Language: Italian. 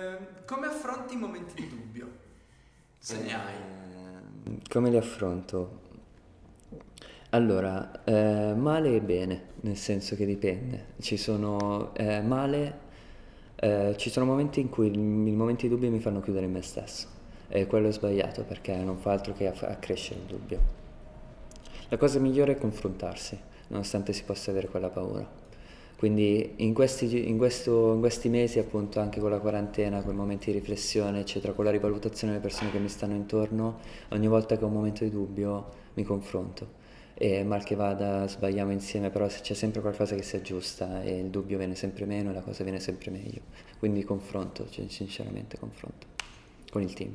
Eh, come affronti i momenti di dubbio? Se ne hai. Eh, come li affronto? Allora, eh, male e bene, nel senso che dipende. Ci sono eh, male, eh, ci sono momenti in cui i momenti di dubbio mi fanno chiudere in me stesso e quello è sbagliato perché non fa altro che accrescere il dubbio. La cosa migliore è confrontarsi, nonostante si possa avere quella paura. Quindi in questi, in, questo, in questi, mesi, appunto, anche con la quarantena, con i momenti di riflessione, eccetera, con la rivalutazione delle persone che mi stanno intorno, ogni volta che ho un momento di dubbio mi confronto. E mal che vada sbagliamo insieme, però c'è sempre qualcosa che si aggiusta e il dubbio viene sempre meno e la cosa viene sempre meglio. Quindi confronto, cioè, sinceramente confronto con il team.